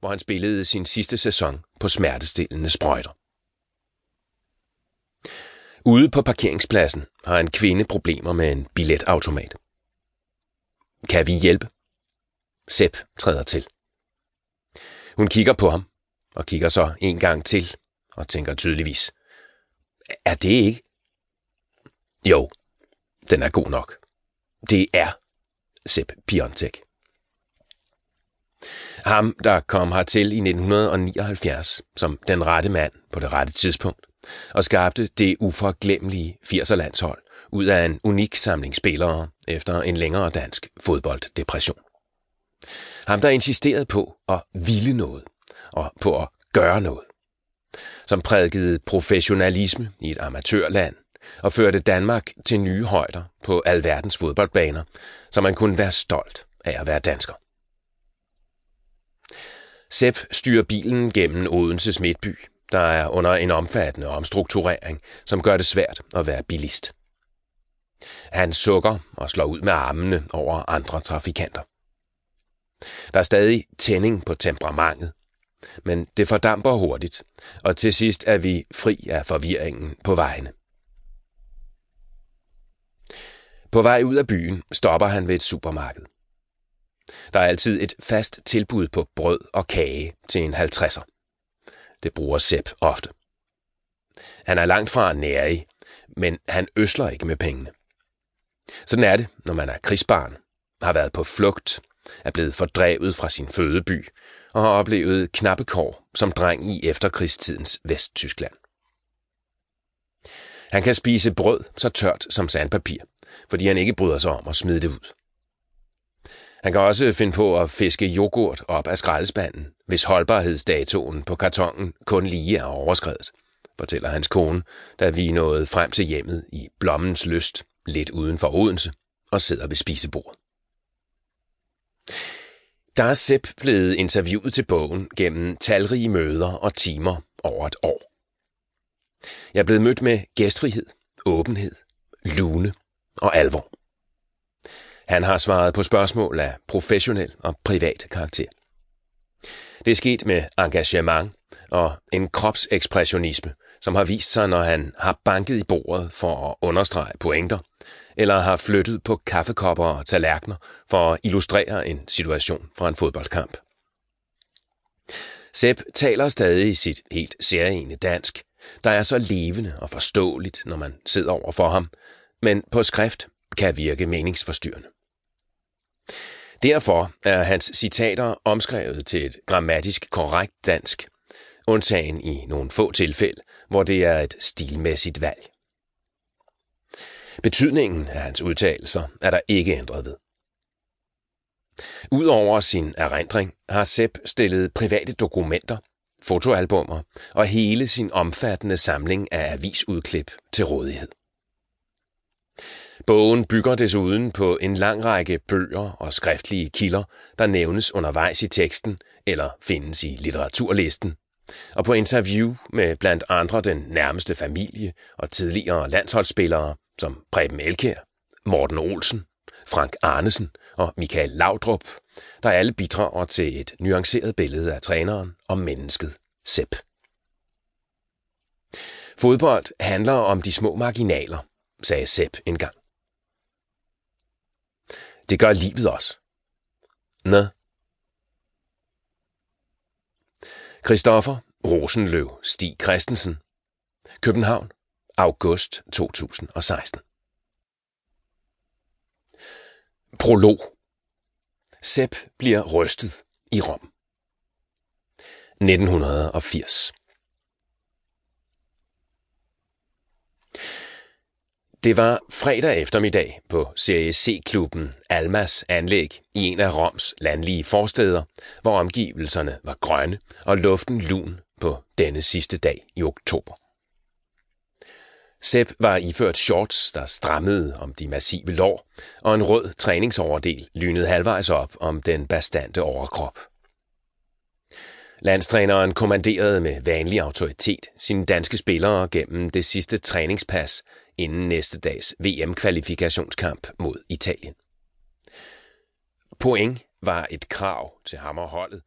hvor han spillede sin sidste sæson på smertestillende sprøjter. Ude på parkeringspladsen har en kvinde problemer med en billetautomat. Kan vi hjælpe? Sepp træder til. Hun kigger på ham, og kigger så en gang til, og tænker tydeligvis. Er det ikke? Jo, den er god nok. Det er Sepp Piontek. Ham, der kom hertil i 1979 som den rette mand på det rette tidspunkt, og skabte det uforglemmelige 80'er-landshold ud af en unik samling spillere efter en længere dansk fodbolddepression. Ham, der insisterede på at ville noget og på at gøre noget. Som prædikede professionalisme i et amatørland og førte Danmark til nye højder på alverdens fodboldbaner, så man kunne være stolt af at være dansker. Sepp styrer bilen gennem Odenses midtby, der er under en omfattende omstrukturering, som gør det svært at være bilist. Han sukker og slår ud med armene over andre trafikanter. Der er stadig tænding på temperamentet, men det fordamper hurtigt, og til sidst er vi fri af forvirringen på vejene. På vej ud af byen stopper han ved et supermarked. Der er altid et fast tilbud på brød og kage til en 50'er. Det bruger Sepp ofte. Han er langt fra nærig, men han øsler ikke med pengene. Sådan er det, når man er krigsbarn, har været på flugt, er blevet fordrevet fra sin fødeby og har oplevet knappe kår som dreng i efterkrigstidens Vesttyskland. Han kan spise brød så tørt som sandpapir, fordi han ikke bryder sig om at smide det ud. Han kan også finde på at fiske yoghurt op af skraldespanden, hvis holdbarhedsdatoen på kartongen kun lige er overskrevet, fortæller hans kone, da vi nåede frem til hjemmet i Blommens Lyst, lidt uden for Odense, og sidder ved spisebordet. Der er Sepp blevet interviewet til bogen gennem talrige møder og timer over et år. Jeg er blevet mødt med gæstfrihed, åbenhed, lune og alvor. Han har svaret på spørgsmål af professionel og privat karakter. Det er sket med engagement og en kropsekspressionisme, som har vist sig, når han har banket i bordet for at understrege pointer, eller har flyttet på kaffekopper og tallerkener for at illustrere en situation fra en fodboldkamp. Sepp taler stadig i sit helt særlige dansk, der er så levende og forståeligt, når man sidder over for ham, men på skrift kan virke meningsforstyrrende. Derfor er hans citater omskrevet til et grammatisk korrekt dansk, undtagen i nogle få tilfælde, hvor det er et stilmæssigt valg. Betydningen af hans udtalelser er der ikke ændret ved. Udover sin erindring har Sepp stillet private dokumenter, fotoalbummer og hele sin omfattende samling af avisudklip til rådighed. Bogen bygger desuden på en lang række bøger og skriftlige kilder, der nævnes undervejs i teksten eller findes i litteraturlisten, og på interview med blandt andre den nærmeste familie og tidligere landsholdsspillere som Preben Elkær, Morten Olsen, Frank Arnesen og Michael Laudrup, der alle bidrager til et nuanceret billede af træneren og mennesket Sepp. Fodbold handler om de små marginaler, sagde Sepp engang. Det gør livet også. Nå. Christoffer Rosenløv Stig Christensen København August 2016 Prolog Sepp bliver rystet i Rom 1980 det var fredag eftermiddag på Serie C-klubben Almas anlæg i en af Roms landlige forsteder, hvor omgivelserne var grønne og luften lun på denne sidste dag i oktober. Sepp var iført shorts, der strammede om de massive lår, og en rød træningsoverdel lynede halvvejs op om den bastante overkrop. Landstræneren kommanderede med vanlig autoritet sine danske spillere gennem det sidste træningspas inden næste dags VM-kvalifikationskamp mod Italien. Point var et krav til ham og holdet,